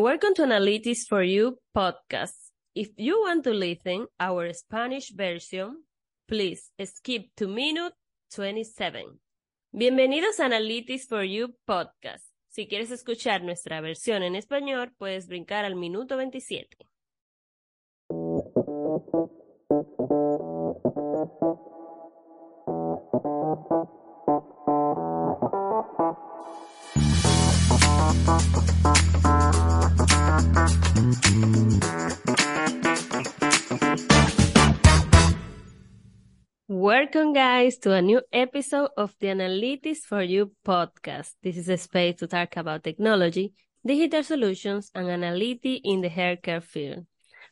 Welcome to Analytics for You podcast. If you want to listen our Spanish version, please skip to minute 27. Bienvenidos a Analytics for You podcast. Si quieres escuchar nuestra versión en español, puedes brincar al minuto 27. Welcome, guys, to a new episode of the Analytics for You podcast. This is a space to talk about technology, digital solutions, and analytics in the healthcare field.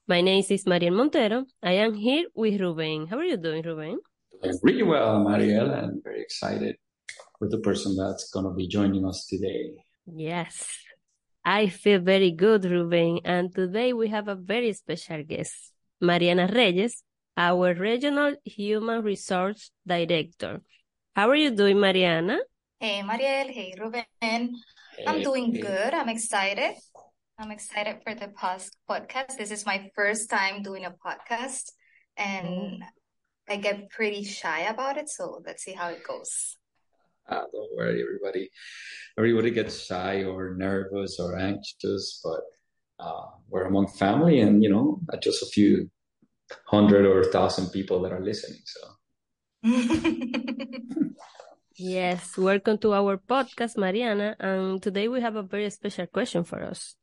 My name is Mariel Montero. I am here with Ruben. How are you doing, Ruben? Doing really well, Mariel, and very excited with the person that's going to be joining us today. Yes, I feel very good, Ruben. And today we have a very special guest, Mariana Reyes, our Regional Human Resource Director. How are you doing, Mariana? Hey, Mariel. Hey, Ruben. Hey, I'm doing good. I'm excited. I'm excited for the past podcast. This is my first time doing a podcast, and mm. I get pretty shy about it. So let's see how it goes. Uh, don't worry, everybody. Everybody gets shy or nervous or anxious, but uh, we're among family, and you know, just a few hundred or thousand people that are listening. So. yes, welcome to our podcast, Mariana. And today we have a very special question for us.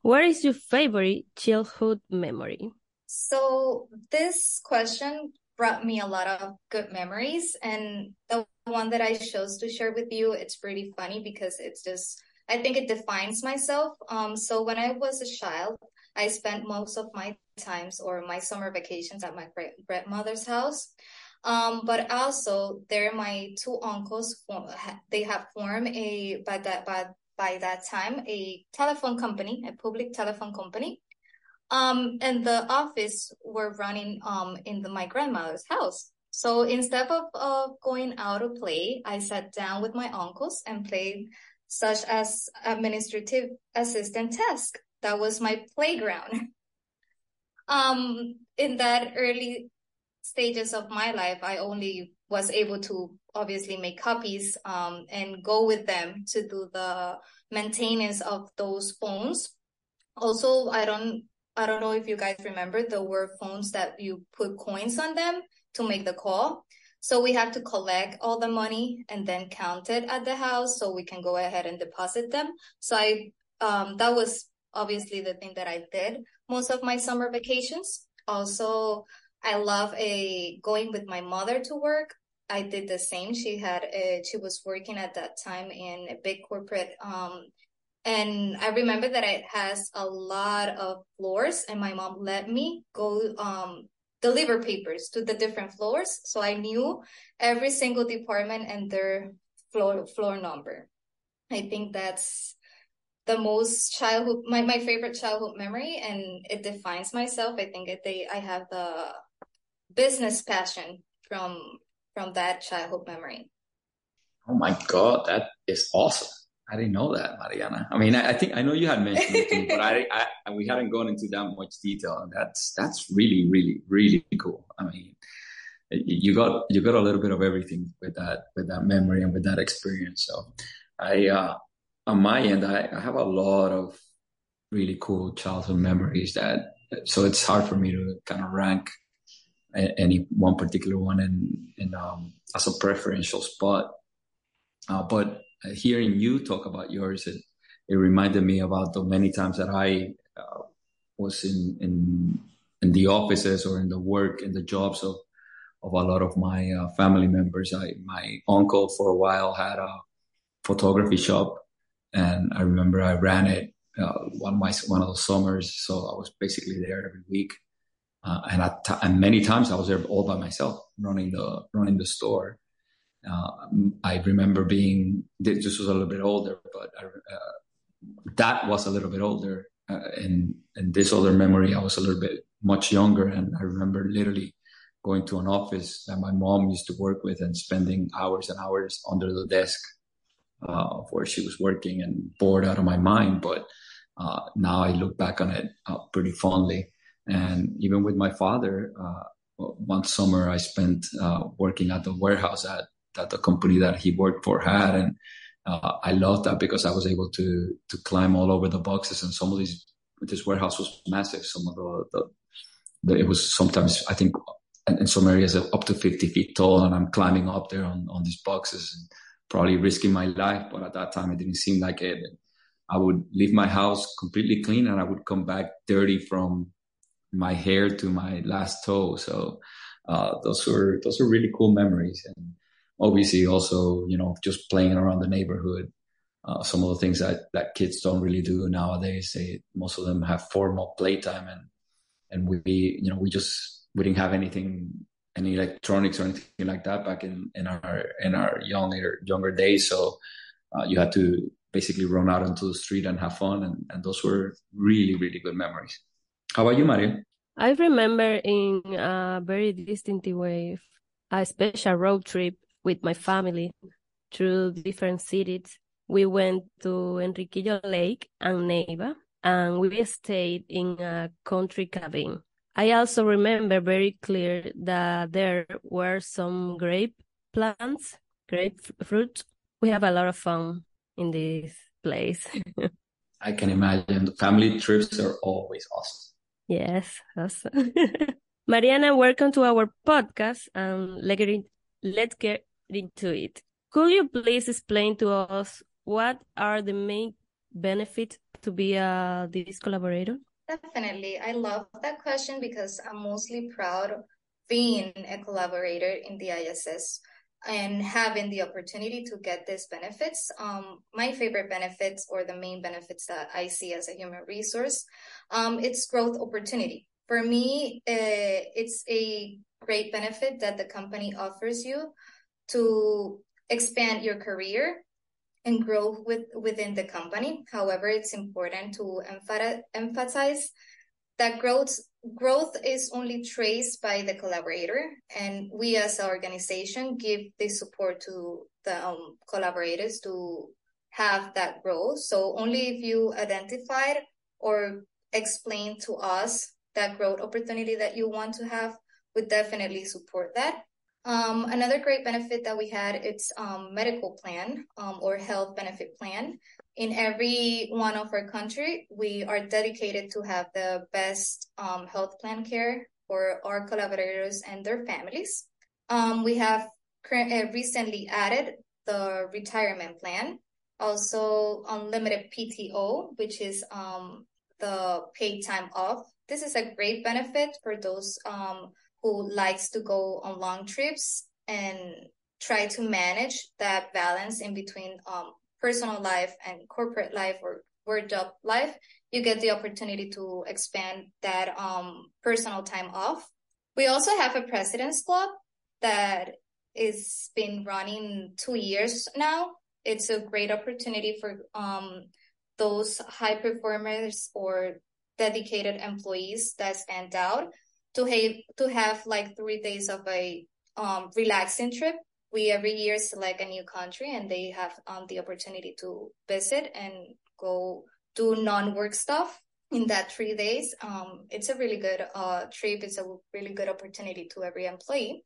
What is your favorite childhood memory? So this question brought me a lot of good memories and the one that I chose to share with you, it's pretty funny because it's just, I think it defines myself. Um, so when I was a child, I spent most of my times or my summer vacations at my great grandmother's house. Um, but also there, my two uncles, they have formed a, by that, by, by that time, a telephone company, a public telephone company. Um, and the office were running, um, in the, my grandmother's house. So instead of, of going out to play, I sat down with my uncles and played such as administrative assistant task. That was my playground. um, in that early stages of my life, I only was able to obviously make copies um, and go with them to do the maintenance of those phones. Also, I don't I don't know if you guys remember there were phones that you put coins on them to make the call. So we have to collect all the money and then count it at the house so we can go ahead and deposit them. So I um, that was obviously the thing that I did most of my summer vacations. Also, I love a going with my mother to work. I did the same. She had a, she was working at that time in a big corporate um and I remember that it has a lot of floors and my mom let me go um deliver papers to the different floors. So I knew every single department and their floor floor number. I think that's the most childhood my, my favorite childhood memory and it defines myself i think it, they i have the business passion from from that childhood memory oh my god that is awesome i didn't know that mariana. I mean i, I think i know you had mentioned it but I, I we hadn't gone into that much detail and that's that's really really really cool. I mean you got you got a little bit of everything with that with that memory and with that experience. So i uh on my end, I, I have a lot of really cool childhood memories that, so it's hard for me to kind of rank any one particular one in, in um, as a preferential spot. Uh, but hearing you talk about yours, it, it reminded me about the many times that I uh, was in, in in the offices or in the work in the jobs of of a lot of my uh, family members. I my uncle for a while had a photography shop, and I remember I ran it uh, one my one of those summers, so I was basically there every week. Uh, and, t- and many times I was there all by myself, running the running the store. Uh, I remember being this was a little bit older, but I, uh, that was a little bit older. Uh, and and this other memory, I was a little bit much younger, and I remember literally going to an office that my mom used to work with and spending hours and hours under the desk uh, where she was working and bored out of my mind. But uh, now I look back on it uh, pretty fondly. And even with my father, uh, one summer I spent uh, working at the warehouse at that the company that he worked for had, and uh, I loved that because I was able to to climb all over the boxes. And some of these, this warehouse was massive. Some of the, the, the it was sometimes I think in some areas up to 50 feet tall, and I'm climbing up there on on these boxes and probably risking my life. But at that time, it didn't seem like it. I would leave my house completely clean, and I would come back dirty from my hair to my last toe. So uh, those were those were really cool memories, and obviously also you know just playing around the neighborhood. Uh, some of the things that, that kids don't really do nowadays. They most of them have formal playtime, and and we you know we just we didn't have anything any electronics or anything like that back in, in our in our younger younger days. So uh, you had to basically run out onto the street and have fun, and, and those were really really good memories. How about you, Maria? I remember in a very distinctive way a special road trip with my family through different cities. We went to Enriquillo Lake and Neiva, and we stayed in a country cabin. I also remember very clear that there were some grape plants, grapefruit. We have a lot of fun in this place. I can imagine. Family trips are always awesome. Yes, awesome. Mariana, welcome to our podcast and let's get, let's get into it. Could you please explain to us what are the main benefits to be a DISS collaborator? Definitely. I love that question because I'm mostly proud of being a collaborator in the ISS and having the opportunity to get these benefits. Um, my favorite benefits or the main benefits that I see as a human resource, um, it's growth opportunity. For me, uh, it's a great benefit that the company offers you to expand your career and grow with within the company. However, it's important to emphasize that growth growth is only traced by the collaborator and we as an organization give the support to the um, collaborators to have that growth so only if you identified or explain to us that growth opportunity that you want to have we definitely support that um, another great benefit that we had it's um, medical plan um, or health benefit plan in every one of our country, we are dedicated to have the best um, health plan care for our collaborators and their families. Um, we have uh, recently added the retirement plan, also unlimited PTO, which is um, the paid time off. This is a great benefit for those who likes to go on long trips and try to manage that balance in between um, personal life and corporate life or work job life, you get the opportunity to expand that um, personal time off. We also have a president's club that is been running two years now. It's a great opportunity for um, those high performers or dedicated employees that stand out to have to have like three days of a um, relaxing trip we every year select a new country and they have um, the opportunity to visit and go do non-work stuff in that three days. Um, it's a really good uh, trip. It's a really good opportunity to every employee.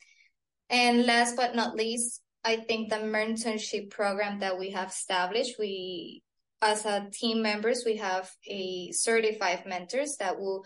And last but not least, I think the mentorship program that we have established, we as a team members, we have a certified mentors that will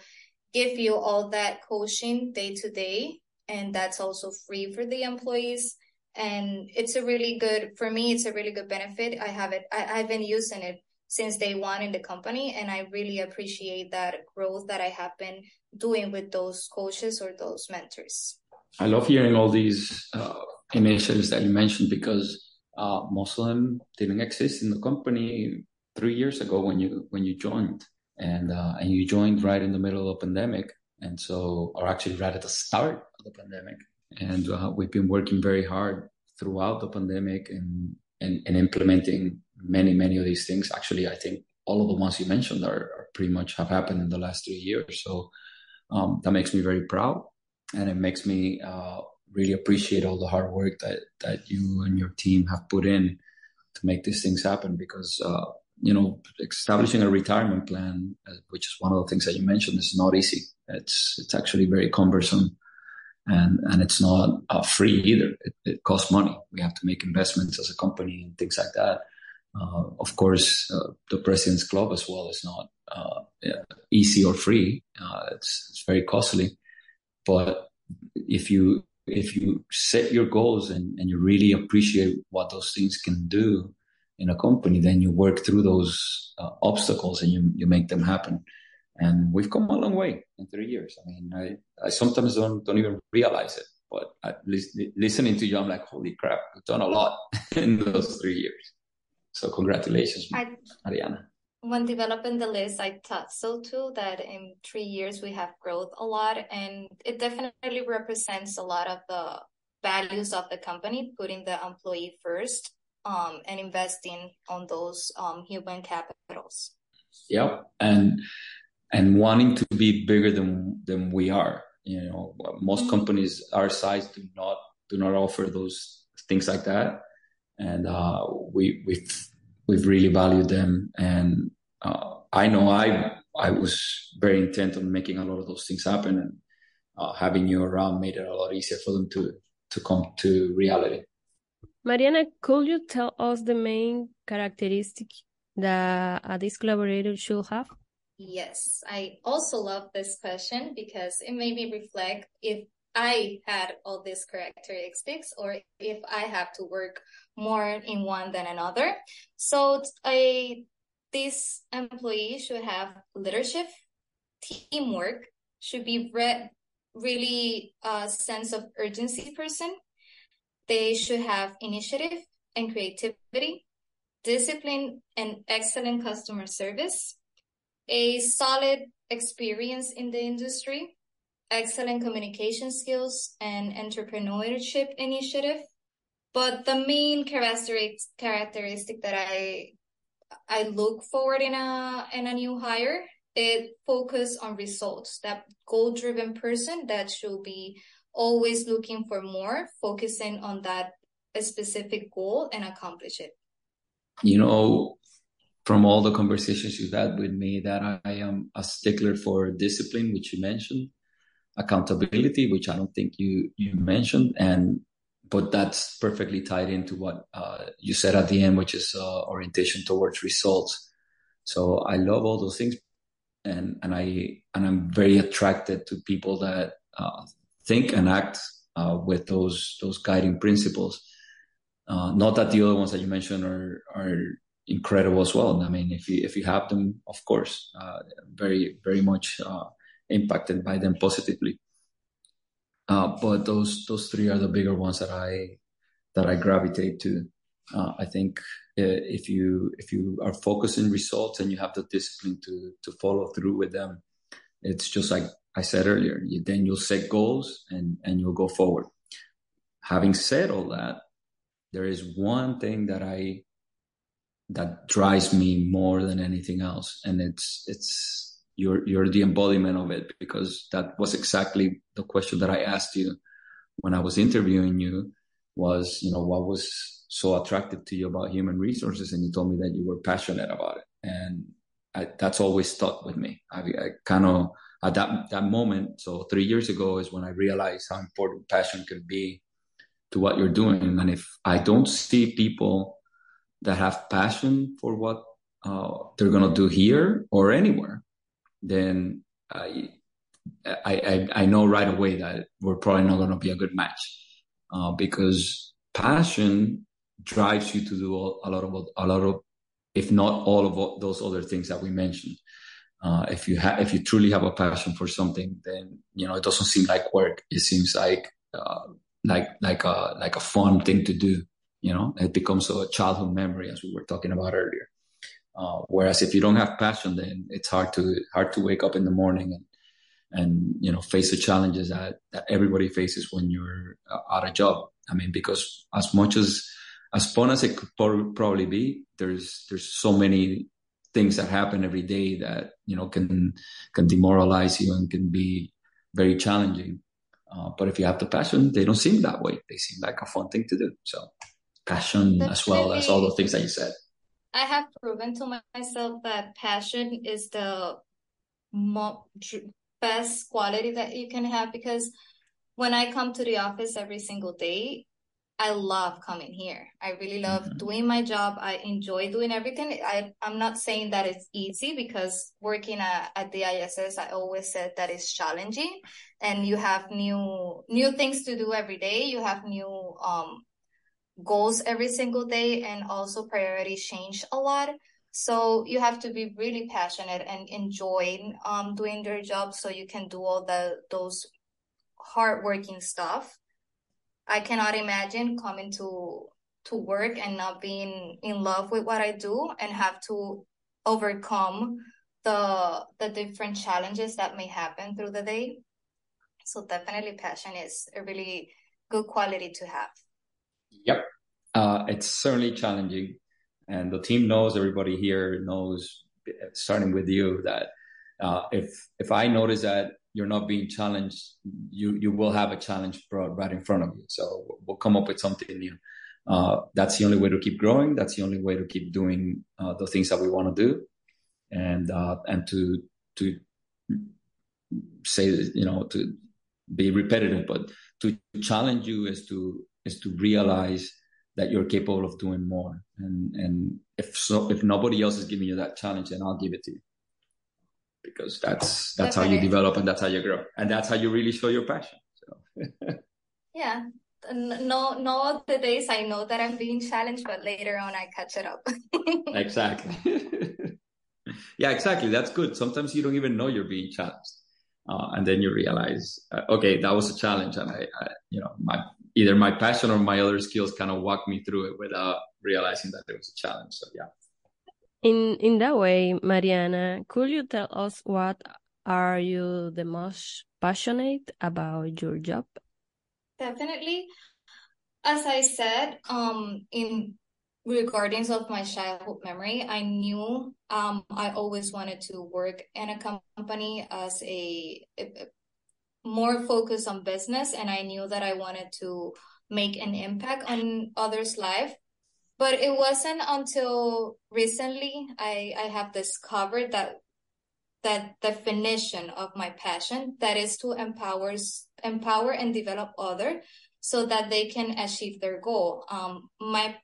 give you all that coaching day to day. And that's also free for the employees. And it's a really good for me it's a really good benefit. I have it I, i've been using it since day one in the company and i really appreciate that growth that i have been doing with those coaches or those mentors. I love hearing all these uh, initiatives that you mentioned because uh, most of them didn't exist in the company three years ago when you when you joined and uh, and you joined right in the middle of the pandemic and so or actually right at the start of the pandemic and uh, we've been working very hard throughout the pandemic and, and, and implementing many, many of these things. Actually, I think all of the ones you mentioned are, are pretty much have happened in the last three years. So um, that makes me very proud, and it makes me uh, really appreciate all the hard work that that you and your team have put in to make these things happen. Because uh, you know, establishing a retirement plan, uh, which is one of the things that you mentioned, is not easy. It's it's actually very cumbersome, and and it's not uh, free either. It, it, costs money. We have to make investments as a company and things like that. Uh, of course, uh, the President's Club as well is not uh, easy or free. It's it's very costly, but if you if you set your goals and, and you really appreciate what those things can do in a company, then you work through those uh, obstacles and you, you make them happen. And we've come a long way in three years. I mean, I, I sometimes don't, don't even realize it, but listening to you, I'm like, holy crap, we've done a lot in those three years. So congratulations, I, Mariana. When developing the list, I thought so too, that in three years we have growth a lot and it definitely represents a lot of the values of the company, putting the employee first um, and investing on those um, human capitals. Yep, and and wanting to be bigger than than we are. You know, most mm-hmm. companies our size do not do not offer those things like that, and uh, we we've we've really valued them. And uh, I know I I was very intent on making a lot of those things happen, and uh, having you around made it a lot easier for them to to come to reality. Mariana, could you tell us the main characteristic that a DISS collaborator should have? Yes, I also love this question because it made me reflect if I had all these characteristics or if I have to work more in one than another. So I, DISS employee should have leadership, teamwork, should be re- really a sense of urgency person, they should have initiative and creativity, discipline and excellent customer service, a solid experience in the industry, excellent communication skills and entrepreneurship initiative. But the main characteristic that I I look forward in a in a new hire, it focus on results. That goal driven person that should be always looking for more, focusing on that specific goal and accomplish it. You know, from all the conversations you've had with me, that I, I am a stickler for discipline, which you mentioned, accountability, which I don't think you you mentioned, and but that's perfectly tied into what uh, you said at the end, which is uh, orientation towards results. So I love all those things, and and I and I'm very attracted to people that uh, think and act uh, with those those guiding principles. Uh, not that the other ones that you mentioned are are incredible as well. I mean, if you if you have them, of course, uh, very very much uh, impacted by them positively. Uh, but those those three are the bigger ones that I that I gravitate to. Uh, I think if you if you are focusing results and you have the discipline to to follow through with them, it's just like I said earlier, you, then you'll set goals and, and you'll go forward. Having said all that, there is one thing that I, that drives me more than anything else. And it's, it's, you're, you're the embodiment of it because that was exactly the question that I asked you when I was interviewing you was, you know, what was so attractive to you about human resources? And you told me that you were passionate about it. And I, that's always stuck with me. I, I kind of, at that that moment, so three years ago, is when I realized how important passion can be to what you're doing. And if I don't see people that have passion for what uh, they're gonna do here or anywhere, then I, I I know right away that we're probably not gonna be a good match uh, because passion drives you to do a lot of a lot of if not all of those other things that we mentioned uh, if you have if you truly have a passion for something then you know it doesn't seem like work. It seems like uh, like like a like a fun thing to do you know? It becomes a childhood memory as we were talking about earlier. Uh, whereas if you don't have passion then it's hard to hard to wake up in the morning and and you know face the challenges that, that everybody faces when you're uh, at a job. I mean because as much as as fun as it could probably be there's there's so many things that happen every day that you know can can demoralize you and can be very challenging. Uh, but if you have the passion, they don't seem that way. They seem like a fun thing to do. So passion That's as well really, as all the things that you said. I have proven to myself that passion is the mo- best quality that you can have because when I come to the office every single day, I love coming here. I really love mm-hmm. doing my job. I enjoy doing everything. I, I'm not saying that it's easy because working at, at the ISS, I always said that it's challenging and you have new, new things to do every day. You have new, um, goals every single day and also priorities change a lot. So you have to be really passionate and enjoy um, doing your job so you can do all the those hardworking stuff. I cannot imagine coming to to work and not being in love with what I do and have to overcome the the different challenges that may happen through the day. So definitely passion is a really good quality to have. Yep. Uh, it's certainly challenging. And the team knows, everybody here knows, starting with you, that uh, if if I notice that you're not being challenged, you you will have a challenge brought right in front of you. So we'll come up with something new. Uh, that's the only way to keep growing. That's the only way to keep doing uh, the things that we want to do, and uh, and to to say you know to be repetitive, but to challenge you is to is to realize that you're capable of doing more. And and if so, if nobody else is giving you that challenge, then I'll give it to you because that's that's how you develop and that's how you grow and that's how you really show your passion. So. yeah. No, no, the days I know that I'm being challenged, but later on I catch it up. exactly. yeah, exactly. That's good. Sometimes you don't even know you're being challenged. Uh, and then you realize, uh, okay, that was a challenge, and I, I, you know, my either my passion or my other skills kind of walk me through it without realizing that it was a challenge. So yeah. In in that way, Mariana, could you tell us what are you the most passionate about your job? Definitely. As I said, um, in regarding of my childhood memory, I knew um I always wanted to work in a company as a, a more focused on business and I knew that I wanted to make an impact on others' life. But it wasn't until recently I, I have discovered that that definition of my passion that is to empower empower and develop other so that they can achieve their goal. Um, my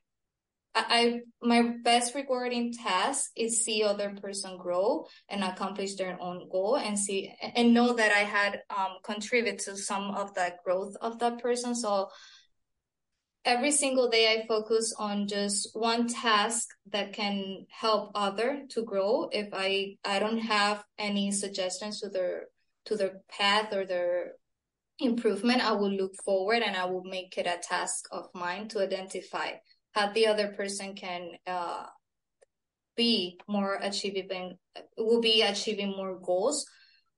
I my best rewarding task is see other person grow and accomplish their own goal and see and know that I had um contributed to some of that growth of that person. So every single day I focus on just one task that can help other to grow. If I I don't have any suggestions to their to their path or their improvement, I will look forward and I will make it a task of mine to identify how the other person can uh, be more achieving, will be achieving more goals,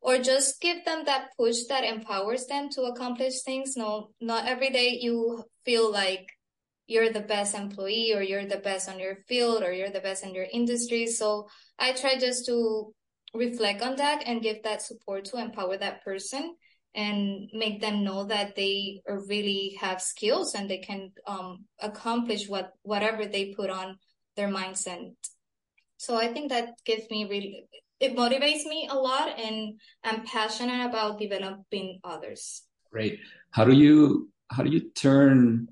or just give them that push that empowers them to accomplish things. No, not every day you feel like you're the best employee or you're the best on your field or you're the best in your industry. So I try just to reflect on that and give that support to empower that person and make them know that they really have skills and they can um, accomplish what whatever they put on their minds and so i think that gives me really it motivates me a lot and i'm passionate about developing others great how do you how do you turn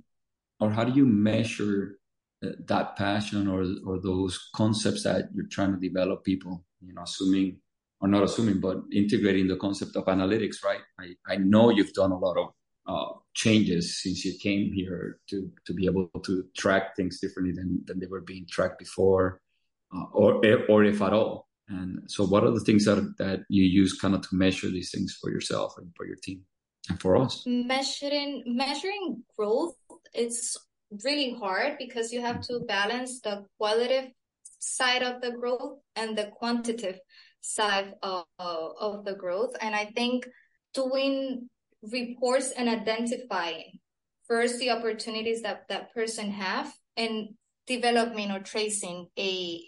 or how do you measure that passion or or those concepts that you're trying to develop people you know assuming or not assuming, but integrating the concept of analytics, right? I, I know you've done a lot of uh, changes since you came here to, to be able to track things differently than, than they were being tracked before, uh, or, or if at all. And so what are the things that, that you use kind of to measure these things for yourself and for your team and for us? Measuring, measuring growth, is really hard because you have to balance the qualitative side of the growth and the quantitative side of, of the growth. And I think doing reports and identifying first the opportunities that that person have and developing or tracing a,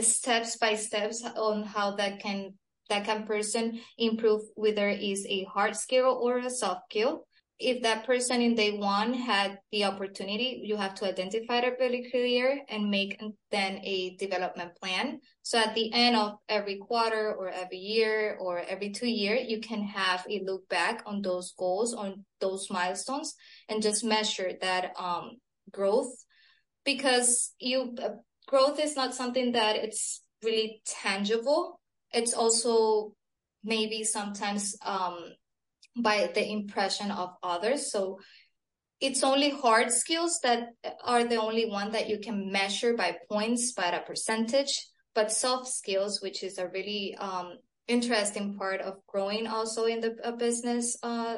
steps by steps on how that can that can person improve whether is a hard skill or a soft skill if that person in day one had the opportunity, you have to identify that really clear and make then a development plan. So at the end of every quarter or every year or every two year, you can have a look back on those goals, on those milestones and just measure that um, growth because you growth is not something that it's really tangible. It's also maybe sometimes um, by the impression of others. So it's only hard skills that are the only one that you can measure by points, by a percentage. But soft skills, which is a really um, interesting part of growing also in the business uh,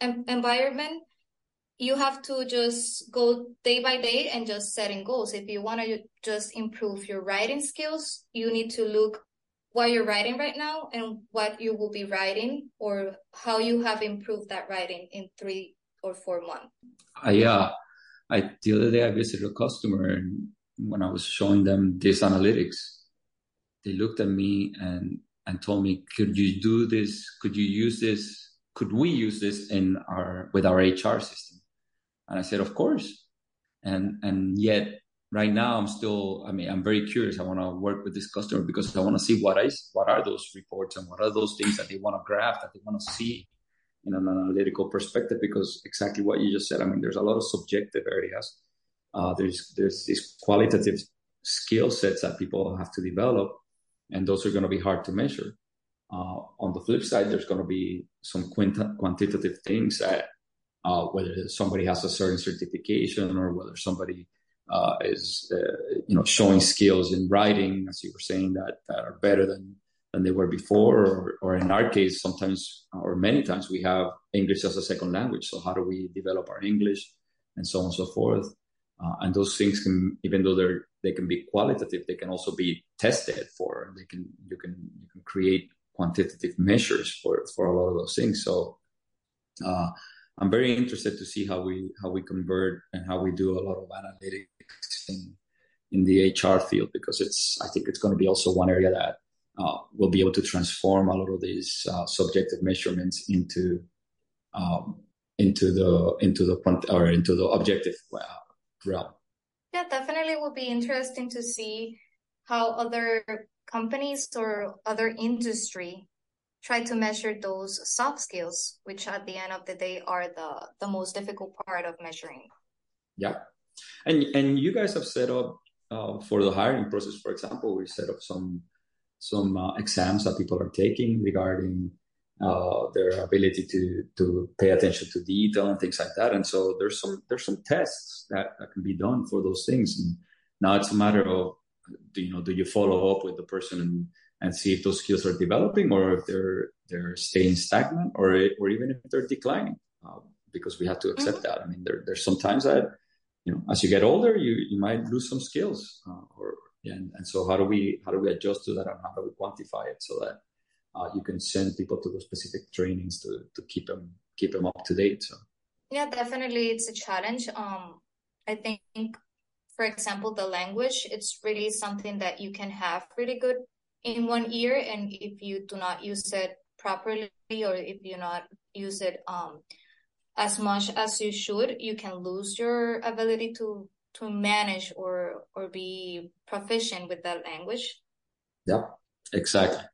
em- environment, you have to just go day by day and just setting goals. If you want to just improve your writing skills, you need to look what you're writing right now and what you will be writing or how you have improved that writing in three or four months? I, uh, I, the other day I visited a customer and when I was showing them this analytics, they looked at me and, and told me, could you do this? Could you use this? Could we use this in our, with our HR system? And I said, of course. And, and yet right now i'm still i mean i'm very curious. I want to work with this customer because i want to see what is what are those reports and what are those things that they want to graph that they want to see in an analytical perspective because exactly what you just said i mean there's a lot of subjective areas. Uh, there's there's these qualitative skill sets that people have to develop and those are going to be hard to measure. Uh, on the flip side there's going to be some quantitative things that uh, whether somebody has a certain certification or whether somebody uh, is uh, you know showing skills in writing, as you were saying, that, that are better than than they were before, or, or in our case, sometimes or many times we have English as a second language. So how do we develop our English, and so on and so forth. Uh, and those things can, even though they're they can be qualitative, they can also be tested for. They can you can you can create quantitative measures for for a lot of those things. So uh, I'm very interested to see how we how we convert and how we do a lot of analytics in in the HR field because it's I think it's going to be also one area that uh, will be able to transform a lot of these uh, subjective measurements into um, into the into the or into the objective uh, realm. Yeah, definitely will be interesting to see how other companies or other industry try to measure those soft skills, which at the end of the day are the, the most difficult part of measuring. Yeah. And, and you guys have set up uh, for the hiring process, for example, we set up some, some uh, exams that people are taking regarding uh, their ability to to pay attention to detail and things like that. And so there's some there's some tests that, that can be done for those things. And now it's a matter of do you know do you follow up with the person and and see if those skills are developing or if they're they're staying stagnant or or even if they're declining uh, because we have to accept mm-hmm. that. I mean, there, there's sometimes that you know as you get older, you you might lose some skills uh, or and, and so how do we how do we adjust to that and how do we quantify it so that uh, you can send people to those specific trainings to to keep them keep them up to date. So yeah, definitely, it's a challenge. Um, I think for example, the language, it's really something that you can have really good in one ear and if you do not use it properly or if you not use it um as much as you should you can lose your ability to to manage or or be proficient with that language. Yeah exactly.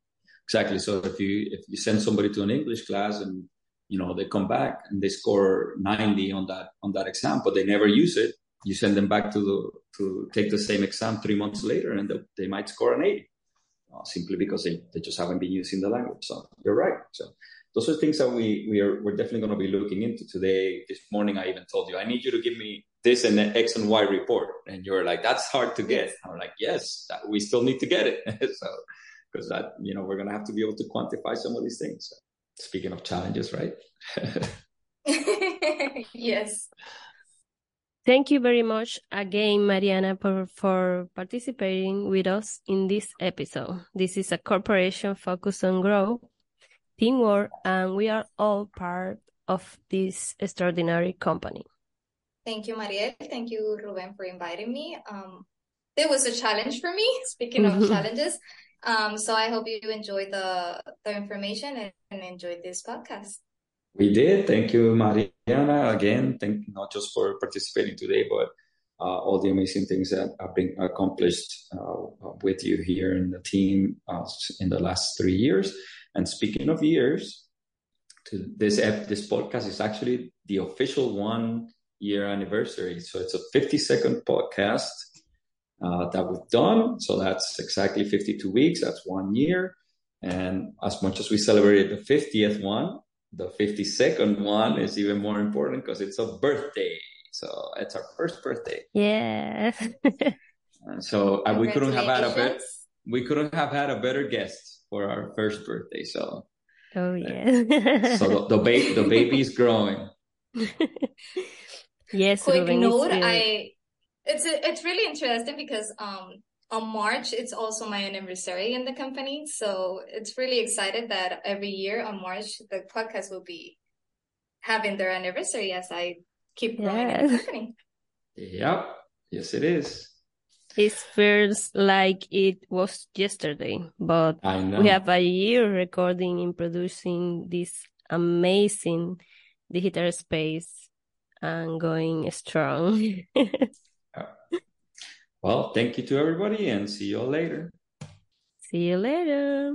Exactly. So if you if you send somebody to an english class and you know they come back and they score 90 on that on that exam but they never use it you send them back to the to take the same exam three months later and they, they might score an 80 uh, simply because they, they just haven't been using the language. So you're right. So those are things that we, we are, we're definitely going to be looking into today. This morning, I even told you, I need you to give me this and the X and Y report. And you're like, that's hard to get. I'm like, yes, that, we still need to get it. so, because that, you know, we're going to have to be able to quantify some of these things. Speaking of challenges, right? yes. Thank you very much again, Mariana, for, for participating with us in this episode. This is a corporation focused on growth, teamwork, and we are all part of this extraordinary company. Thank you, Mariel. Thank you, Ruben, for inviting me. Um, it was a challenge for me, speaking of challenges. Um, so I hope you enjoyed the, the information and, and enjoyed this podcast. We did. Thank you, Mariana. Again, thank not just for participating today, but uh, all the amazing things that have been accomplished uh, with you here in the team uh, in the last three years. And speaking of years, this this podcast is actually the official one year anniversary. So it's a 50 second podcast uh, that we've done. So that's exactly 52 weeks. That's one year. And as much as we celebrated the 50th one, the 52nd one is even more important because it's a birthday. So it's our first birthday. Yeah. so uh, we couldn't have had a better we couldn't have had a better guest for our first birthday. So Oh yeah. so the, the baby the baby is growing. yes. Quick Ruben, note, I it's it's really interesting because um on March it's also my anniversary in the company, so it's really excited that every year on March the podcast will be having their anniversary as I keep growing yes. in the company. Yep. Yes, it is. It feels like it was yesterday, but we have a year recording and producing this amazing digital space and going strong. well, thank you to everybody and see you all later. See you later.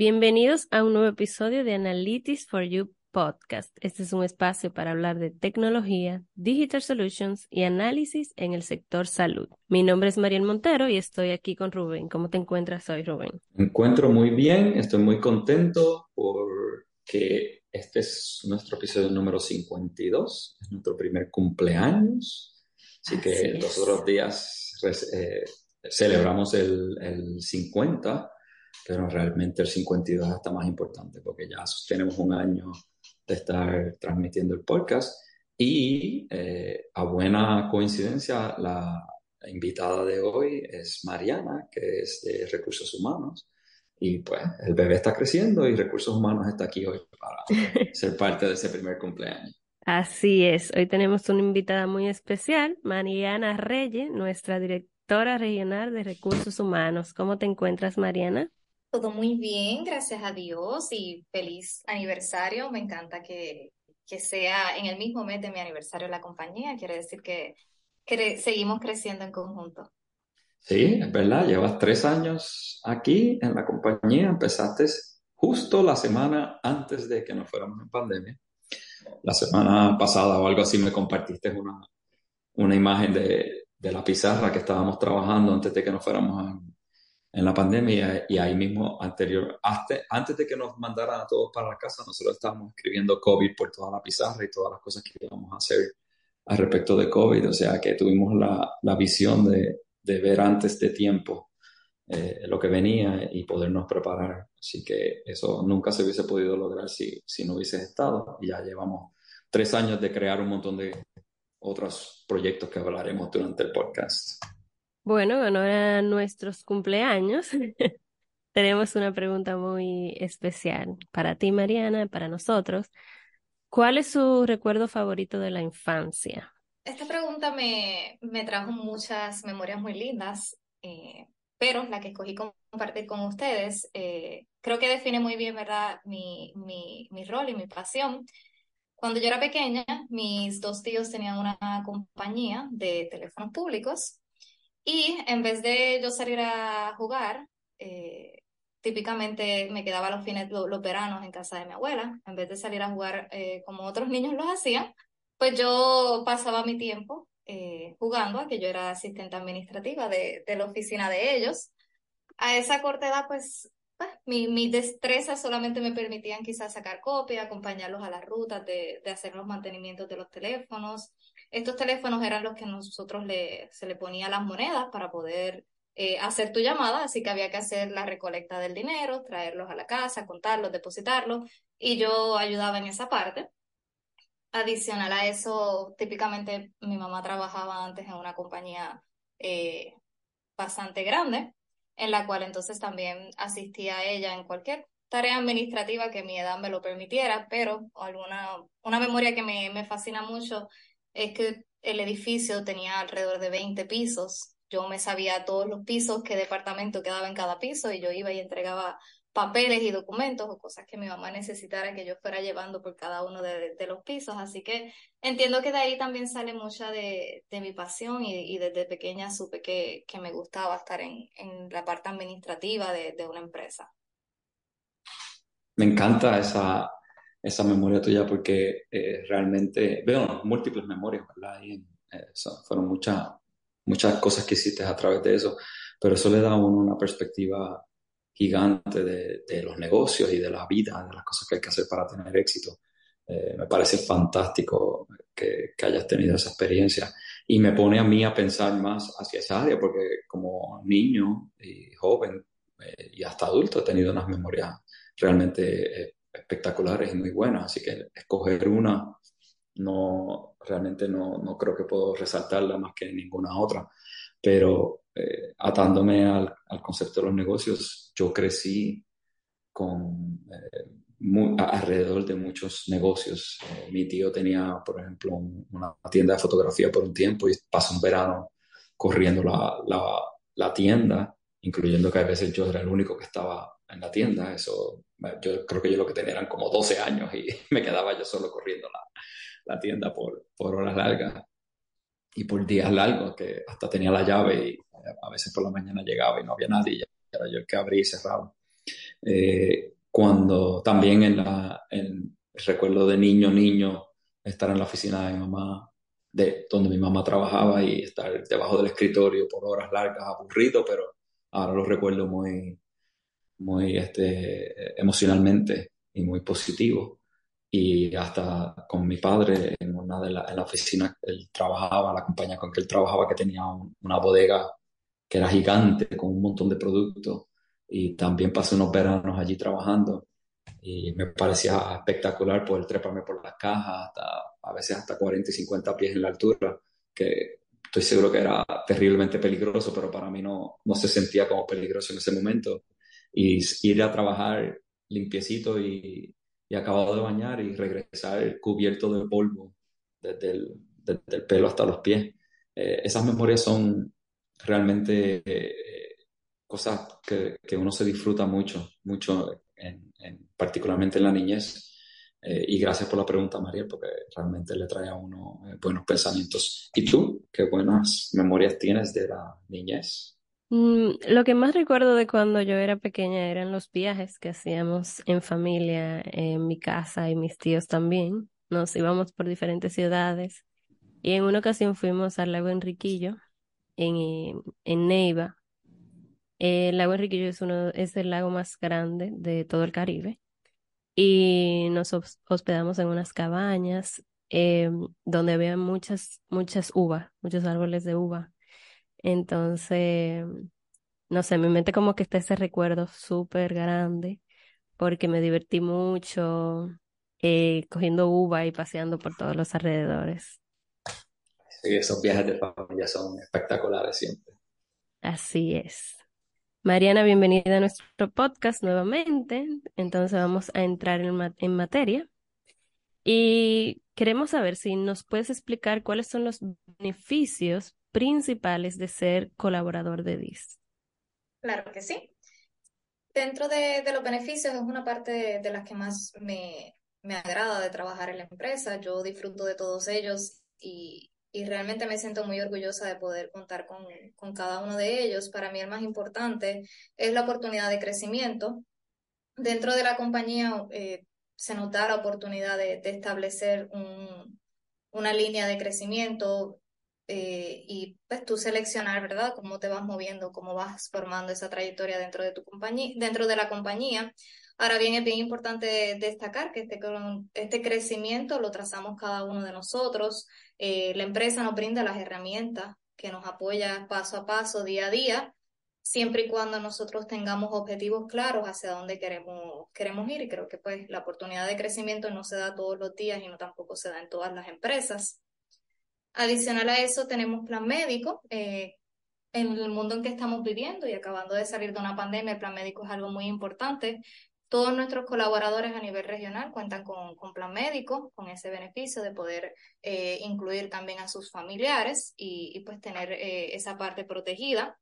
Bienvenidos a un nuevo episodio de Analytics for You podcast. Este es un espacio para hablar de tecnología, digital solutions y análisis en el sector salud. Mi nombre es Mariel Montero y estoy aquí con Rubén. ¿Cómo te encuentras hoy, Rubén? Me encuentro muy bien, estoy muy contento porque este es nuestro episodio número 52, es nuestro primer cumpleaños. Así, que los otros días eh, celebramos el, el 50 pero realmente el 52 está más importante porque ya tenemos un año de estar transmitiendo el podcast y eh, a buena coincidencia la, invitada de hoy es Mariana, que es de Recursos Humanos. Y pues el bebé está creciendo y Recursos Humanos está aquí hoy para ser parte de ese primer cumpleaños. Así es, hoy tenemos una invitada muy especial, Mariana Reyes, nuestra directora regional de Recursos Humanos. ¿Cómo te encuentras, Mariana? Todo muy bien, gracias a Dios y feliz aniversario. Me encanta que, que sea en el mismo mes de mi aniversario la compañía. Quiere decir que, que seguimos creciendo en conjunto. Sí, es verdad. Llevas tres años aquí en la compañía. Empezaste justo la semana antes de que nos fuéramos en pandemia. La semana pasada o algo así me compartiste una, una imagen de, de la pizarra que estábamos trabajando antes de que nos fuéramos en la pandemia y ahí mismo anterior, antes de que nos mandaran a todos para la casa, nosotros estábamos escribiendo COVID por toda la pizarra y todas las cosas que íbamos a hacer al respecto de COVID, o sea que tuvimos la, la visión de, de, ver antes de tiempo eh, lo que venía y podernos preparar, así que eso nunca se hubiese podido lograr si, si no hubiese estado. Y ya llevamos tres años de crear un montón de otros proyectos que hablaremos durante el podcast. Bueno, en honor nuestros cumpleaños, tenemos una pregunta muy especial para ti, Mariana, para nosotros. ¿Cuál es su recuerdo favorito de la infancia? Esta pregunta me, me trajo muchas memorias muy lindas, eh, pero la que escogí compartir con ustedes eh, creo que define muy bien, ¿verdad?, mi, mi, mi rol y mi pasión. Cuando yo era pequeña, mis dos tíos tenían una compañía de teléfonos públicos y en vez de yo salir a jugar, eh, típicamente me quedaba los fines, los, veranos en casa de mi abuela, en vez de salir a jugar eh, como otros niños lo hacían, pues yo pasaba mi tiempo eh, jugando, a que yo era asistente administrativa de, de, la oficina de ellos. a esa corta edad, pues, pues mi, mi destreza solamente me permitían quizás sacar copia, acompañarlos a las rutas de, de hacer los mantenimientos de los teléfonos. Estos teléfonos eran los que nosotros le, se le ponía las monedas para poder eh, hacer tu llamada, así que había que hacer la recolecta del dinero, traerlos a la casa, contarlos, depositarlos, y yo ayudaba en esa parte. Adicional a eso, típicamente mi mamá trabajaba antes en una compañía eh, bastante grande, en la cual entonces también asistía a ella en cualquier tarea administrativa que mi edad me lo permitiera, pero alguna, una memoria que me, me fascina mucho es que el edificio tenía alrededor de 20 pisos yo me sabía todos los pisos, qué departamento quedaba en cada piso y yo iba y entregaba papeles y documentos o cosas que mi mamá necesitara que yo fuera llevando por cada uno de, los pisos. Así que entiendo que de ahí también sale mucha de, mi pasión y, desde pequeña supe que, que me gustaba estar en, la parte administrativa de, una empresa. Me encanta esa, esa memoria tuya porque eh, realmente veo múltiples memorias, ¿verdad? Y, eh, fueron muchas muchas cosas que hiciste a través de eso, pero eso le da a uno una perspectiva gigante de, los negocios y de la vida, de las cosas que hay que hacer para tener éxito. Eh, me parece fantástico que, hayas tenido esa experiencia y me pone a mí a pensar más hacia esa área, porque como niño y joven eh, y hasta adulto he tenido unas memorias realmente eh, espectaculares y muy buenas, así que escoger una no, realmente no, no creo que puedo resaltarla más que ninguna otra, pero eh, atándome al, al, concepto de los negocios, yo crecí con eh, alrededor de muchos negocios. Eh, mi tío tenía, por ejemplo, una tienda de fotografía por un tiempo y pasó un verano corriendo la, la, la, tienda, incluyendo que a veces yo era el único que estaba en la tienda. Eso, yo creo que yo lo que tenía eran como 12 años y me quedaba yo solo corriendo la, la tienda por, por horas largas y por días largos, que hasta tenía la llave y eh, a veces por la mañana llegaba y no había nadie, y era yo el que abría y cerraba. Eh, cuando también en, la, en recuerdo de niño, niño, estar en la oficina de mi mamá, de donde mi mamá trabajaba y estar debajo del escritorio por horas largas, aburrido, pero ahora lo recuerdo muy, muy este, emocionalmente y muy positivo. Y hasta con mi padre en una de la, en la oficina él trabajaba, la compañía con que él trabajaba que tenía una bodega que era gigante con un montón de productos. Y también pasé unos veranos allí trabajando. Y me parecía espectacular poder treparme por las cajas hasta a veces hasta 40 y 50 pies en la altura que estoy seguro que era terriblemente peligroso pero para mí no, no se sentía como peligroso en ese momento y ir a trabajar limpiecito y y acabado de bañar y regresar cubierto de polvo desde el, pelo hasta los pies. Eh, esas memorias son realmente eh, cosas que, que, uno se disfruta mucho, mucho, en, particularmente en la niñez. Eh, y gracias por la pregunta, María, porque realmente le trae a uno buenos pensamientos. ¿Y tú? ¿Qué buenas memorias tienes de la niñez? Mm, lo que más recuerdo de cuando yo era pequeña eran los viajes que hacíamos en familia, en mi casa y mis tíos también. Nos íbamos por diferentes ciudades y en una ocasión fuimos al lago Enriquillo en, en Neiva. El lago Enriquillo es, uno, es el lago más grande de todo el Caribe y nos hospedamos en unas cabañas em, donde había muchas, muchas uvas, muchos árboles de uva. Entonces, no sé, mi mente como que está ese recuerdo súper grande porque me divertí mucho eh, cogiendo uva y paseando por todos los alrededores. Sí, esos viajes de familia son espectaculares siempre. Así es. Mariana, bienvenida a nuestro podcast nuevamente. Entonces vamos a entrar en, en materia. Y queremos saber si nos puedes explicar cuáles son los beneficios principales de ser colaborador de DIS. Claro que sí. Dentro de, los beneficios es una parte de, las que más me, agrada de trabajar en la empresa. Yo disfruto de todos ellos y, realmente me siento muy orgullosa de poder contar con, cada uno de ellos. Para mí el más importante es la oportunidad de crecimiento. Dentro de la compañía eh, se nota la oportunidad de, establecer una línea de crecimiento eh, y pues tú seleccionar, ¿verdad? Cómo te vas moviendo, cómo vas formando esa trayectoria dentro de tu compañía, dentro de la compañía. Ahora bien, es bien importante destacar que este, este crecimiento lo trazamos cada uno de nosotros. Eh, la empresa nos brinda las herramientas que nos apoya paso a paso, día a día, siempre y cuando nosotros tengamos objetivos claros hacia dónde queremos, queremos ir. Y creo que pues la oportunidad de crecimiento no se da todos los días y no tampoco se da en todas las empresas. Adicional a eso, tenemos plan médico. Eh, en el mundo en que estamos viviendo y acabando de salir de una pandemia, el plan médico es algo muy importante. Todos nuestros colaboradores a nivel regional cuentan con, con plan médico, con ese beneficio de poder eh, incluir también a sus familiares y, pues tener eh, esa parte protegida.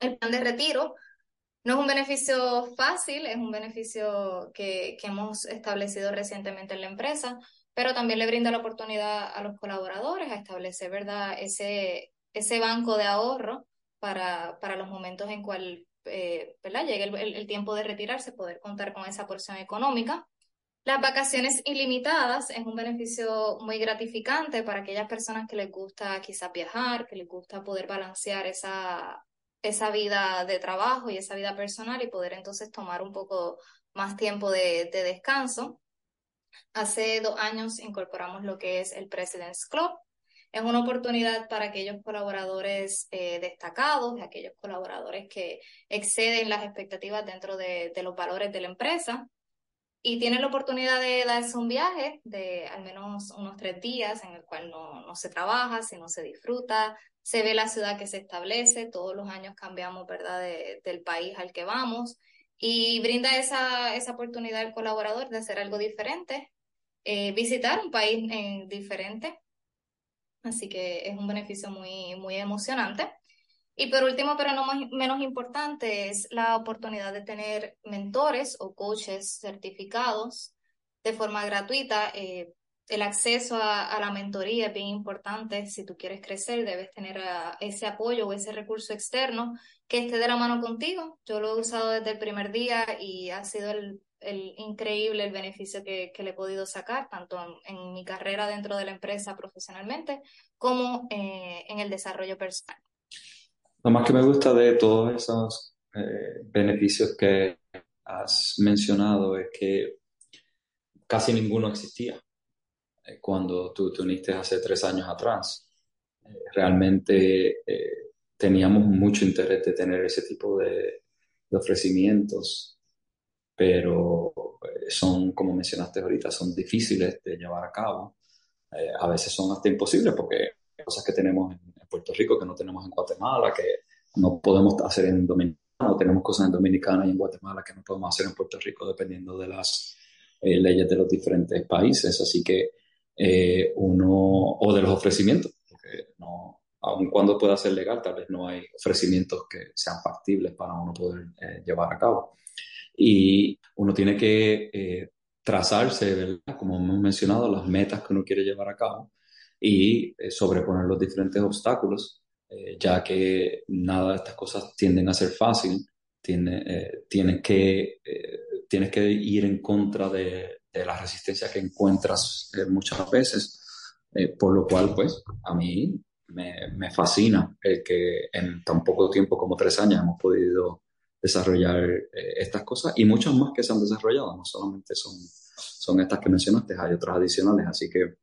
El plan de retiro no es un beneficio fácil, es un beneficio que, que hemos establecido recientemente en la empresa, pero también le brinda la oportunidad a los colaboradores a establecer, ¿verdad?, ese, ese banco de ahorro para, para los momentos en cual eh, llegue el, tiempo de retirarse, poder contar con esa porción económica. Las vacaciones ilimitadas es un beneficio muy gratificante para aquellas personas que les gusta quizás viajar, que les gusta poder balancear esa, esa vida de trabajo y esa vida personal y poder entonces tomar un poco más tiempo de descanso. Hace dos años incorporamos lo que es el President's Club. Es una oportunidad para aquellos colaboradores eh, destacados, aquellos colaboradores que exceden las expectativas dentro de, los valores de la empresa y tienen la oportunidad de darse un viaje de al menos unos tres días en el cual no, no, se trabaja, sino se disfruta, se ve la ciudad que se establece, todos los años cambiamos, ¿verdad?, del país al que vamos y brinda esa, esa oportunidad al colaborador de hacer algo diferente, eh, visitar un país eh, diferente. Así que es un beneficio muy, muy emocionante. Y por último, pero no menos importante, es la oportunidad de tener mentores o coaches certificados de forma gratuita. Eh, el acceso a, la mentoría es bien importante. Si tú quieres crecer, debes tener ese apoyo o ese recurso externo que esté de la mano contigo. Yo lo he usado desde el primer día y ha sido el, increíble el beneficio que, le he podido sacar, tanto en, mi carrera dentro de la empresa profesionalmente como eh, en el desarrollo personal. Lo más que me gusta de todos esos eh, beneficios que has mencionado es que casi ninguno existía eh, cuando tú te uniste hace tres años atrás. realmente teníamos mucho interés de tener ese tipo de, ofrecimientos, pero eh, son, como mencionaste ahorita, son difíciles de llevar a cabo. Eh, a veces son hasta imposibles porque hay cosas que tenemos en, Puerto Rico que no tenemos en Guatemala, que no podemos hacer en Dominicana, o tenemos cosas en Dominicana y en Guatemala que no podemos hacer en Puerto Rico dependiendo de las eh, leyes de los diferentes países. Así que uno, o de los ofrecimientos, porque no, aun cuando pueda ser legal, tal vez no hay ofrecimientos que sean factibles para uno poder eh, llevar a cabo. Y uno tiene que eh, trazarse, ¿verdad? como hemos mencionado, las metas que uno quiere llevar a cabo y eh, sobreponer los diferentes obstáculos, ya que nada de estas cosas tienden a ser fácil, tiene, tienes, que, tienes que ir en contra de, de la resistencia que encuentras muchas veces, por lo cual, pues, a mí me, me, fascina el que en tan poco tiempo como tres años hemos podido desarrollar eh, estas cosas y muchas más que se han desarrollado, no solamente son, son estas que mencionaste, hay otras adicionales, así que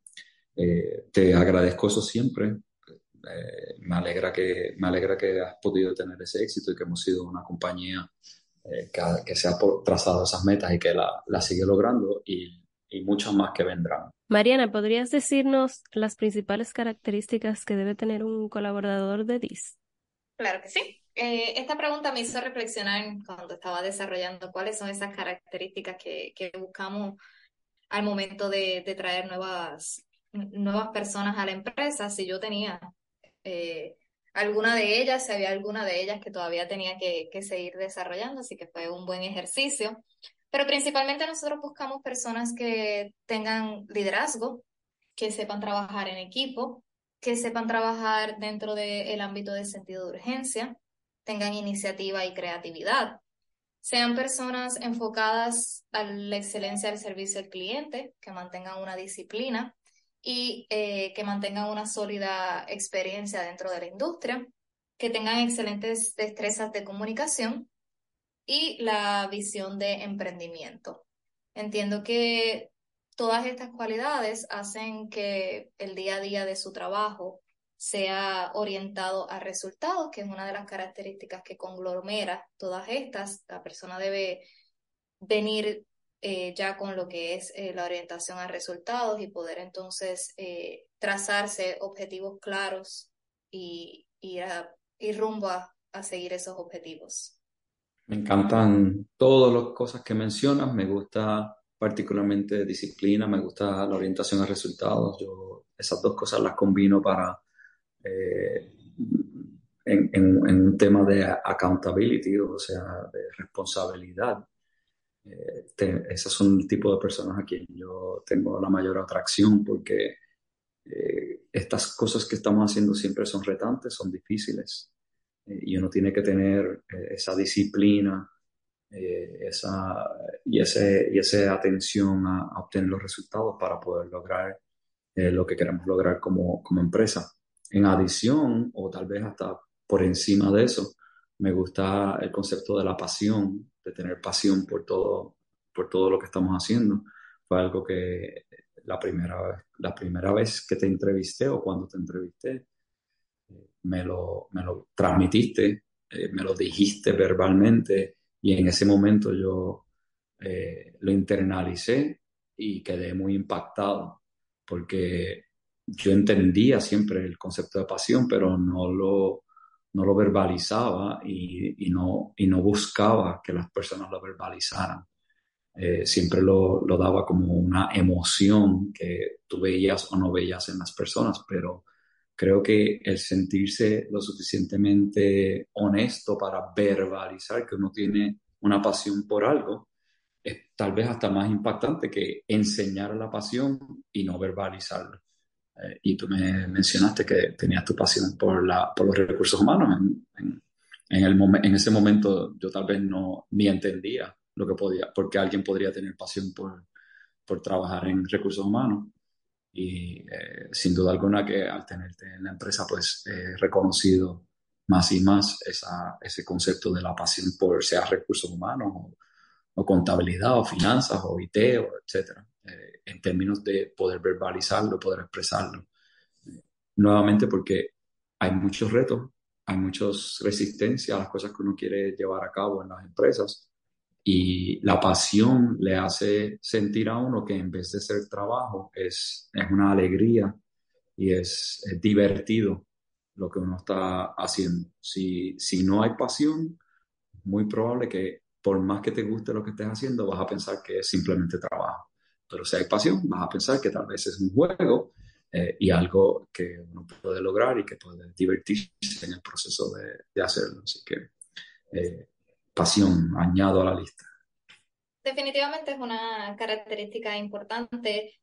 eh, te agradezco eso siempre. Eh, me, alegra que, me alegra que has podido tener ese éxito y que hemos sido una compañía que, que, se ha trazado esas metas y que la, la sigue logrando y y muchas más que vendrán. Mariana, ¿podrías decirnos las principales características que debe tener un colaborador de DIS? Claro que sí. Eh, esta pregunta me hizo reflexionar cuando estaba desarrollando cuáles son esas características que, que buscamos al momento de, de, traer nuevas, nuevas personas a la empresa. Si yo tenía eh, alguna de ellas, había alguna de ellas que todavía tenía que, que seguir desarrollando, así que fue un buen ejercicio. Pero principalmente nosotros buscamos personas que tengan liderazgo, que sepan trabajar en equipo, que sepan trabajar dentro del ámbito de sentido de urgencia, tengan iniciativa y creatividad, sean personas enfocadas a la excelencia del servicio al cliente, que mantengan una disciplina y eh, que mantengan una sólida experiencia dentro de la industria, que tengan excelentes destrezas de comunicación y la visión de emprendimiento. Entiendo que todas estas cualidades hacen que el día a día de su trabajo sea orientado a resultados, que es una de las características que conglomera todas estas. La persona debe venir eh, ya con lo que es eh, la orientación a resultados y poder entonces eh, trazarse objetivos claros y, y, rumbo a, a seguir esos objetivos. Me encantan todas las cosas que mencionas, me gusta particularmente disciplina, me gusta la orientación a resultados. Yo esas dos cosas las combino para eh, en, en, un tema de accountability, o sea, de responsabilidad. Eh, esas son el tipo de personas a quien yo tengo la mayor atracción porque eh, estas cosas que estamos haciendo siempre son retantes, son difíciles y uno tiene que tener esa disciplina esa, y, ese, y esa atención a, a, obtener los resultados para poder lograr lo que queremos lograr como, como empresa. En adición, o tal vez hasta por encima de eso, me gusta el concepto de la pasión, de tener pasión por todo, por todo lo que estamos haciendo. Fue algo que la primera vez, la primera vez que te entrevisté o cuando te entrevisté, eh, me lo, me lo transmitiste, eh, me lo dijiste verbalmente y en ese momento yo eh, lo internalicé y quedé muy impactado porque yo entendía siempre el concepto de pasión, pero no lo, no lo verbalizaba y, no buscaba que las personas lo verbalizaran. Eh, siempre lo, lo, daba como una emoción que tú veías o no veías en las personas, pero creo que el sentirse lo suficientemente honesto para verbalizar que uno tiene una pasión por algo es tal vez hasta más impactante que enseñar la pasión y no verbalizarlo. Eh, y tú me mencionaste que tenías tu pasión por, la, por los recursos humanos. En, en, el en ese momento yo tal vez no ni entendía lo que podía, porque alguien podría tener pasión por, por trabajar en recursos humanos. Y eh, sin duda alguna que al tenerte en la empresa, pues he reconocido más y más esa, ese concepto de la pasión por sea recursos humanos o, o contabilidad o finanzas o IT o etcétera. Eh, en términos de poder verbalizarlo, poder expresarlo. Nuevamente porque hay muchos retos, hay muchas resistencias a las cosas que uno quiere llevar a cabo en las empresas y la pasión le hace sentir a uno que en vez de ser trabajo es, es una alegría y es, es divertido lo que uno está haciendo. Si, si no hay pasión, muy probable que por más que te guste lo que estés haciendo, vas a pensar que es simplemente trabajo. Pero si hay pasión, vas a pensar que tal vez es un juego eh, y algo que uno puede lograr y que puede divertirse en el proceso de, de hacerlo. Así que eh, pasión, añado a la lista. Definitivamente es una característica importante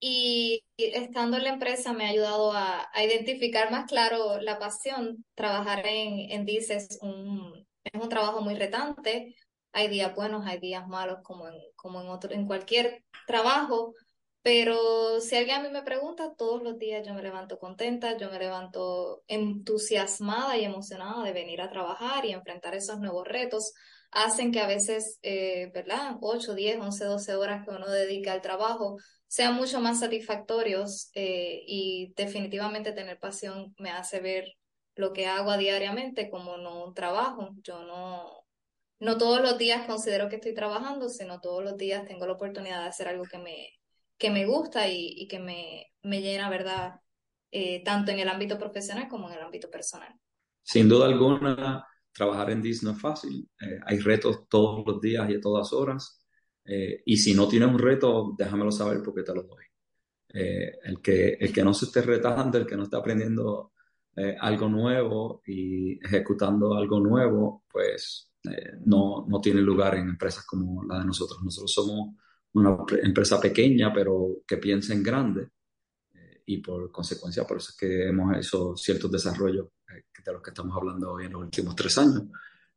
y estando en la empresa me ha ayudado a, a identificar más claro la pasión. Trabajar en, en es un, es un trabajo muy retante, hay días buenos, hay días malos, como en, como en, otro, en cualquier trabajo, pero si alguien a mí me pregunta, todos los días yo me levanto contenta, yo me levanto entusiasmada y emocionada de venir a trabajar y enfrentar esos nuevos retos. Hacen que a veces, eh, ¿verdad? 8, 10, 11, 12 horas que uno dedica al trabajo sean mucho más satisfactorios eh, y definitivamente tener pasión me hace ver lo que hago diariamente como no un trabajo. Yo no, no todos los días considero que estoy trabajando, sino todos los días tengo la oportunidad de hacer algo que me, que me gusta y, que me, me, llena, ¿verdad? Eh, tanto en el ámbito profesional como en el ámbito personal. Sin duda alguna, trabajar en DIS no es fácil. Eh, hay retos todos los días y a todas horas. Eh, y si no tienes un reto, déjamelo saber porque te lo doy. el, que, el que no se esté retando, el que no esté aprendiendo algo nuevo y ejecutando algo nuevo, pues eh, no, tiene lugar en empresas como la de nosotros. Nosotros somos una empresa pequeña, pero que piensa en grande. Eh, y por consecuencia, por eso es que hemos hecho ciertos desarrollos eh, de los que estamos hablando hoy en los últimos tres años.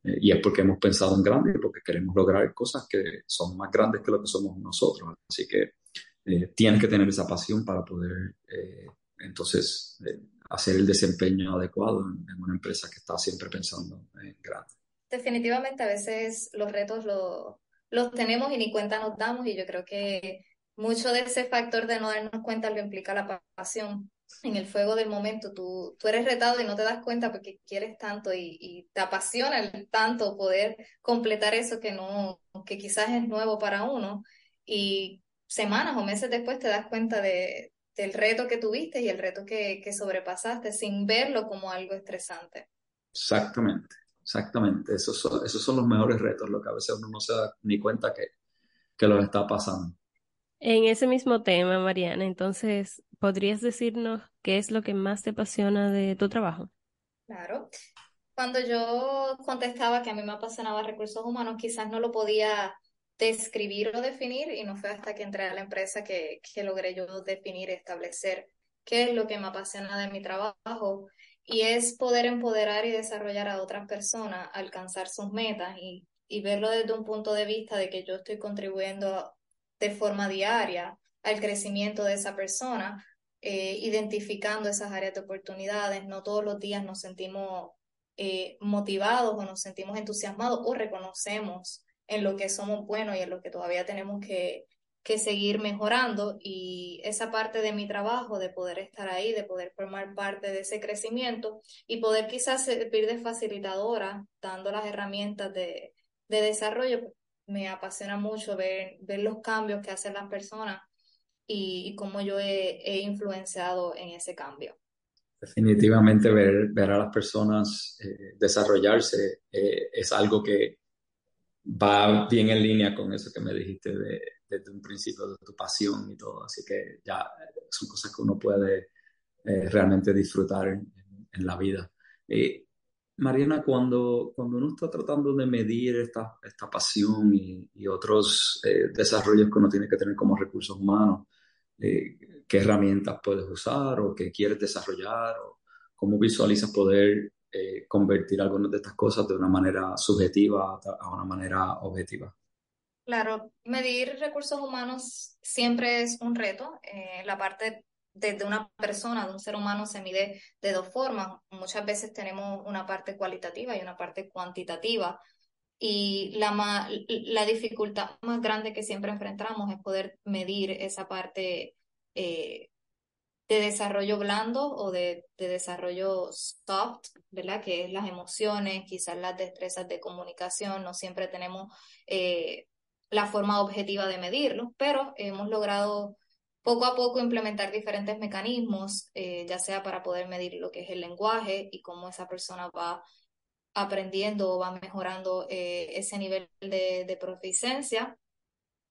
y es porque hemos pensado en grande y porque queremos lograr cosas que son más grandes que lo que somos nosotros. Así que tienes que tener esa pasión para poder entonces hacer el desempeño adecuado en, una empresa que está siempre pensando en grande. Definitivamente a veces los retos los tenemos y ni cuenta nos damos y yo creo que mucho de ese factor de no darnos cuenta lo implica la pasión. En el fuego del momento, tú, tú eres retado y no te das cuenta porque quieres tanto y, y te apasiona tanto poder completar eso que no, que quizás es nuevo para uno. Y semanas o meses después te das cuenta de, del reto que tuviste y el reto que, que sobrepasaste sin verlo como algo estresante. Exactamente, exactamente. Esos son, esos son los mejores retos, lo que a veces uno no se da ni cuenta que, que los está pasando. En ese mismo tema, Mariana, entonces, ¿podrías decirnos qué es lo que más te apasiona de tu trabajo? Claro. Cuando yo contestaba que a mí me apasionaba recursos humanos, quizás no lo podía describir o definir y no fue hasta que entré a la empresa que, que logré yo definir y establecer qué es lo que me apasiona de mi trabajo y es poder empoderar y desarrollar a otras personas, alcanzar sus metas y, y verlo desde un punto de vista de que yo estoy contribuyendo de forma diaria al crecimiento de esa persona, eh, identificando esas áreas de oportunidades. No todos los días nos sentimos eh, motivados o nos sentimos entusiasmados o reconocemos en lo que somos buenos y en lo que todavía tenemos que, que seguir mejorando. Y esa parte de mi trabajo, de poder estar ahí, de poder formar parte de ese crecimiento y poder quizás servir de facilitadora, dando las herramientas de, de desarrollo, me apasiona mucho ver, ver los cambios que hacen las personas y, cómo yo he, influenciado en ese cambio. Definitivamente ver, ver a las personas eh, desarrollarse eh, es algo que va bien en línea con eso que me dijiste de, desde un principio, de tu pasión y todo. Así que ya son cosas que uno puede eh, realmente disfrutar en, la vida. Mariana, cuando, cuando uno está tratando de medir esta, esta pasión y, otros eh, desarrollos que uno tiene que tener como recursos humanos, eh, ¿qué herramientas puedes usar o qué quieres desarrollar? O ¿Cómo visualizas poder eh, convertir algunas de estas cosas de una manera subjetiva a una manera objetiva? Claro, medir recursos humanos siempre es un reto. la parte desde una persona, de un ser humano, se mide de dos formas. Muchas veces tenemos una parte cualitativa y una parte cuantitativa. Y la, la dificultad más grande que siempre enfrentamos es poder medir esa parte eh, de desarrollo blando o de, desarrollo soft, ¿verdad? Que es las emociones, quizás las destrezas de comunicación. No siempre tenemos eh, la forma objetiva de medirlo, pero hemos logrado poco a poco implementar diferentes mecanismos, eh, ya sea para poder medir lo que es el lenguaje y cómo esa persona va aprendiendo o va mejorando eh, ese nivel de, de, proficiencia.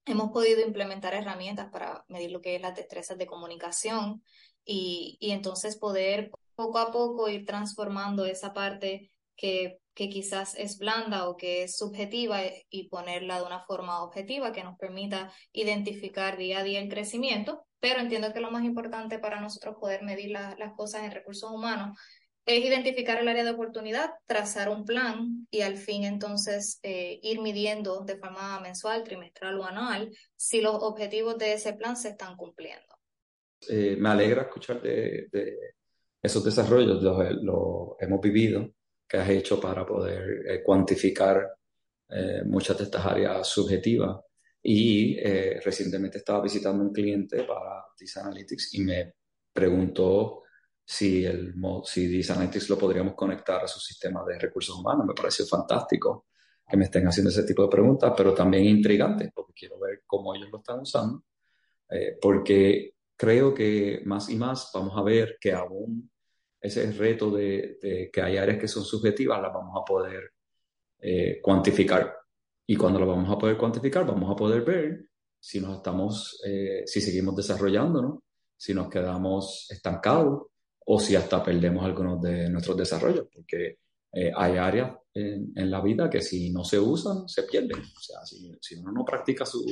Hemos podido implementar herramientas para medir lo que es las destrezas de comunicación y, y entonces poder poco a poco ir transformando esa parte que, que quizás es blanda o que es subjetiva eh, y ponerla de una forma objetiva que nos permita identificar día a día el crecimiento, pero entiendo que lo más importante para nosotros poder medir las cosas en recursos humanos es identificar el área de oportunidad, trazar un plan y al fin entonces eh, ir midiendo de forma mensual, trimestral o anual si los objetivos de ese plan se están cumpliendo. Eh, me alegra escuchar de, esos desarrollos, lo hemos vivido que has hecho para poder eh, cuantificar eh, muchas de estas áreas subjetivas. Y eh, recientemente estaba visitando un cliente para Design Analytics y me preguntó si, el, si Design Analytics lo podríamos conectar a su sistema de recursos humanos. Me pareció fantástico que me estén haciendo ese tipo de preguntas, pero también intrigante, porque quiero ver cómo ellos lo están usando, porque creo que más y más vamos a ver que aún ese reto de, que hay áreas que son subjetivas, las vamos a poder eh, cuantificar. Y cuando las vamos a poder cuantificar, vamos a poder ver si nos estamos, eh, si seguimos desarrollándonos, si nos quedamos estancados o si hasta perdemos algunos de nuestros desarrollos, porque eh, hay áreas en, en, la vida que si no se usan, se pierden. O sea, si, si uno no practica su,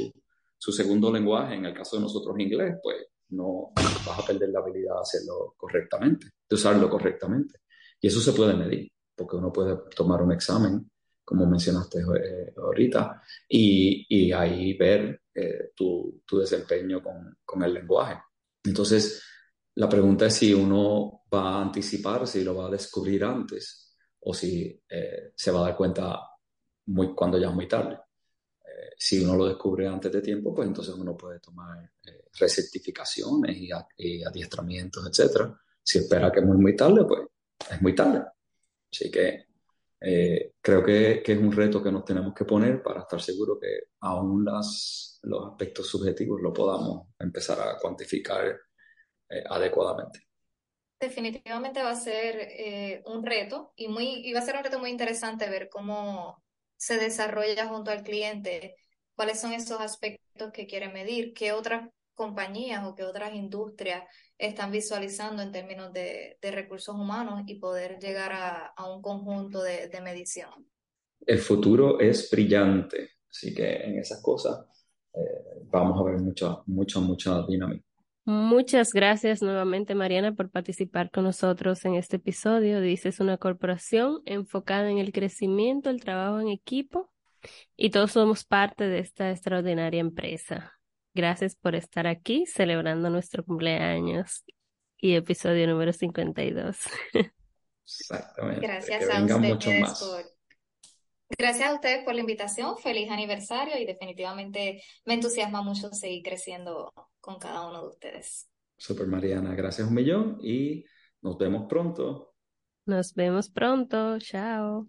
su segundo lenguaje, en el caso de nosotros inglés, pues no vas a perder la habilidad de hacerlo correctamente, de usarlo correctamente. Y eso se puede medir, porque uno puede tomar un examen, como mencionaste eh, ahorita, y, y, ahí ver eh, tu, tu, desempeño con, con, el lenguaje. Entonces, la pregunta es si uno va a anticipar, si lo va a descubrir antes o si eh, se va a dar cuenta muy, cuando ya es muy tarde. Eh, si uno lo descubre antes de tiempo, pues entonces uno puede tomar recertificaciones y, y, adiestramientos, etc. Si espera que es muy, muy tarde, pues es muy tarde. Así que eh, creo que, que, es un reto que nos tenemos que poner para estar seguros que aún las, los aspectos subjetivos lo podamos empezar a cuantificar eh, adecuadamente. Definitivamente va a ser eh, un reto y, muy, y va a ser un reto muy interesante ver cómo se desarrolla junto al cliente, cuáles son esos aspectos que quiere medir, qué otras compañías o qué otras industrias están visualizando en términos de, recursos humanos y poder llegar a, un conjunto de, medición. El futuro es brillante, así que en esas cosas eh, vamos a ver mucha, mucha, mucha dinámica. Muchas gracias nuevamente, Mariana, por participar con nosotros en este episodio. Dices una corporación enfocada en el crecimiento, el trabajo en equipo y todos somos parte de esta extraordinaria empresa. Gracias por estar aquí celebrando nuestro cumpleaños y episodio número 52. Exactamente. Gracias a ustedes por Gracias a ustedes por la invitación, feliz aniversario y definitivamente me entusiasma mucho seguir creciendo con cada uno de ustedes. Super Mariana, gracias un millón y nos vemos pronto. Nos vemos pronto, chao.